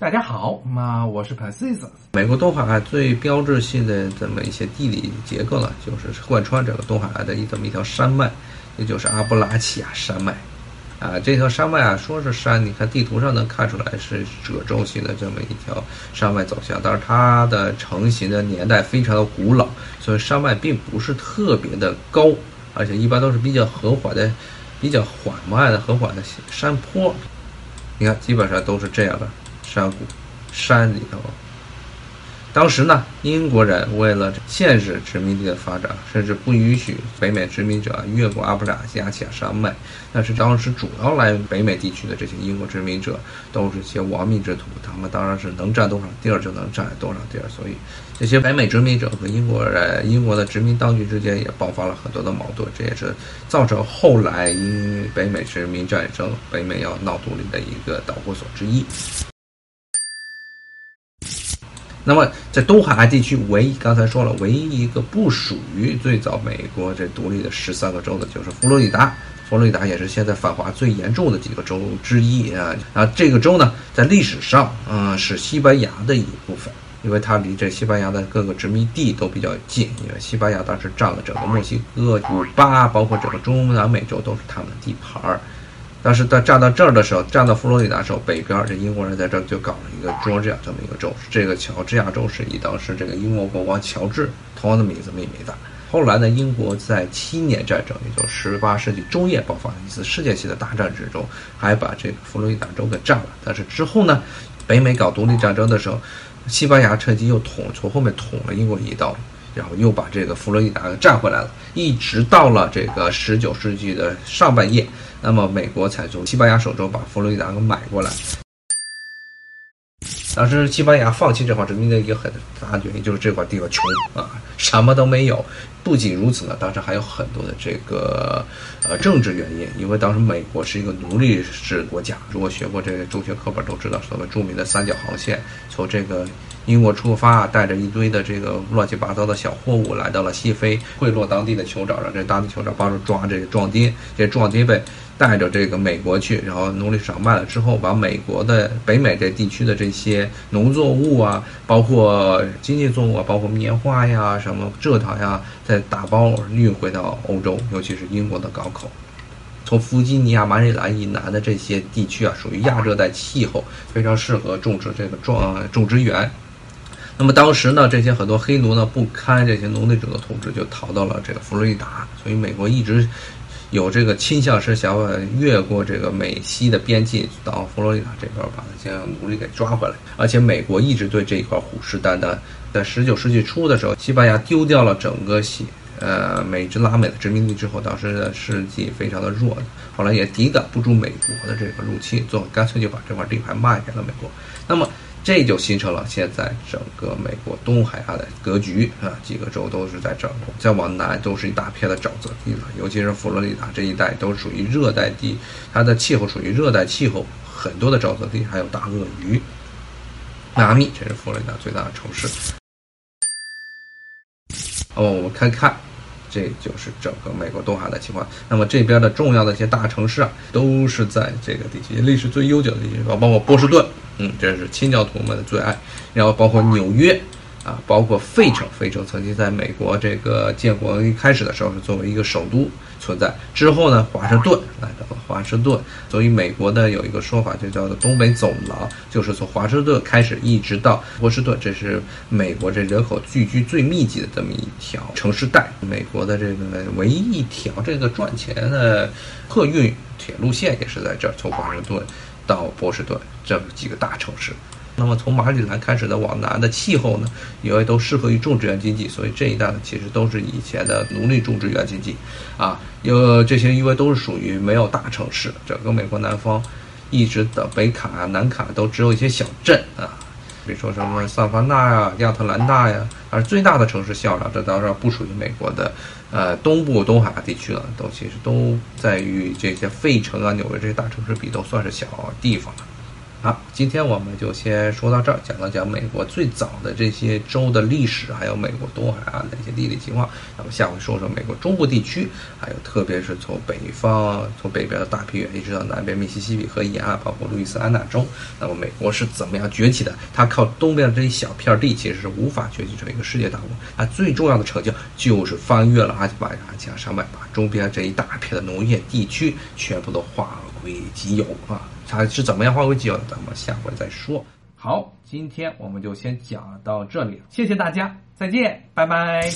大家好，那我是 Pacis。美国东海岸最标志性的这么一些地理结构呢，就是贯穿整个东海岸的一这么一条山脉，也就是阿布拉契亚山脉。啊，这条山脉啊，说是山，你看地图上能看出来是褶皱型的这么一条山脉走向，但是它的成型的年代非常的古老，所以山脉并不是特别的高，而且一般都是比较和缓的、比较缓慢的和缓的山坡。你看，基本上都是这样的。山谷、山里头，当时呢，英国人为了限制殖民地的发展，甚至不允许北美殖民者越过阿布拉契亚山脉。但是当时主要来北美地区的这些英国殖民者，都是些亡命之徒，他们当然是能占多少地儿就能占多少地儿。所以，这些北美殖民者和英国人、英国的殖民当局之间也爆发了很多的矛盾，这也是造成后来因北美殖民战争，北美要闹独立的一个导火索之一。那么，在东海岸地区，唯一刚才说了，唯一一个不属于最早美国这独立的十三个州的，就是佛罗里达。佛罗里达也是现在反华最严重的几个州之一啊。啊，这个州呢，在历史上，嗯，是西班牙的一部分，因为它离这西班牙的各个殖民地都比较近。因为西班牙当时占了整个墨西哥、古巴，包括整个中南美洲都是他们的地盘儿。但是在站到这儿的时候，站到佛罗里达的时候，北边这英国人在这儿就搞了一个 Georgia 这么一个州，这个乔治亚州是以当时这个英国国王乔治同样的名字命名的。后来呢，英国在七年战争，也就十八世纪中叶爆发的一次世界性的大战之中，还把这个佛罗里达州给占了。但是之后呢，北美搞独立战争的时候，西班牙趁机又捅，从后面捅了英国一刀，然后又把这个佛罗里达给占回来了。一直到了这个十九世纪的上半叶。那么美国才从西班牙手中把佛罗里达给买过来。当时西班牙放弃这块殖民的一个很大的原因就是这块地方穷啊，什么都没有。不仅如此呢，当时还有很多的这个呃政治原因，因为当时美国是一个奴隶制国家。如果学过这个中学课本都知道，所谓著名的三角航线，从这个英国出发，带着一堆的这个乱七八糟的小货物来到了西非，贿赂当地的酋长，让这当地酋长帮助抓这个壮丁，这壮丁被。带着这个美国去，然后奴隶市场卖了之后，把美国的北美这地区的这些农作物啊，包括经济作物啊，包括棉花呀、什么蔗糖呀，再打包运回到欧洲，尤其是英国的港口。从弗吉尼亚、马里兰以南的这些地区啊，属于亚热带气候，非常适合种植这个种种植园。那么当时呢，这些很多黑奴呢不堪这些奴隶主的统治，就逃到了这个佛罗里达。所以美国一直。有这个倾向是想越过这个美西的边境到佛罗里达这边把那些奴隶给抓回来，而且美国一直对这一块虎视眈眈。在十九世纪初的时候，西班牙丢掉了整个西呃美殖拉美的殖民地之后，当时的世纪非常的弱，后来也抵挡不住美国的这个入侵，最后干脆就把这块地盘卖给了美国。那么。这就形成了现在整个美国东海岸的格局啊，几个州都是在掌控，再往南都是一大片的沼泽地了，尤其是佛罗里达这一带都属于热带地，它的气候属于热带气候，很多的沼泽地，还有大鳄鱼。迈阿密这是佛罗里达最大的城市。哦，我们看看，这就是整个美国东海的情况。那么这边的重要的一些大城市啊，都是在这个地区，历史最悠久的地区，包括波士顿。嗯，这是清教徒们的最爱，然后包括纽约，啊，包括费城，费城曾经在美国这个建国一开始的时候是作为一个首都存在，之后呢，华盛顿来到了华盛顿，所以美国呢有一个说法就叫做东北走廊，就是从华盛顿开始一直到波士顿，这是美国这人口聚居最密集的这么一条城市带，美国的这个唯一一条这个赚钱的客运铁路线也是在这儿，从华盛顿。到波士顿这几个大城市，那么从马里兰开始的往南的气候呢，因为都适合于种植园经济，所以这一带呢其实都是以前的奴隶种植园经济，啊，有这些因为都是属于没有大城市，整个美国南方一直的北卡啊、南卡都只有一些小镇啊，比如说什么萨凡纳呀、亚特兰大呀，而最大的城市效量这当然不属于美国的。呃，东部东海地区了，都其实都在于这些费城啊、纽约这些大城市比，都算是小地方了。好，今天我们就先说到这儿，讲了讲美国最早的这些州的历史，还有美国东海岸的一些地理情况。那么下回说说美国中部地区，还有特别是从北方，从北边的大平原一直到南边密西西比河沿岸，包括路易斯安那州，那么美国是怎么样崛起的？它靠东边的这一小片地，其实是无法崛起成一个世界大国。它最重要的成就就是翻越了阿巴马加山脉，把周边这一大片的农业地区全部都化为己有啊。它是怎么样化为己有？咱们下回再说。好，今天我们就先讲到这里，谢谢大家，再见，拜拜。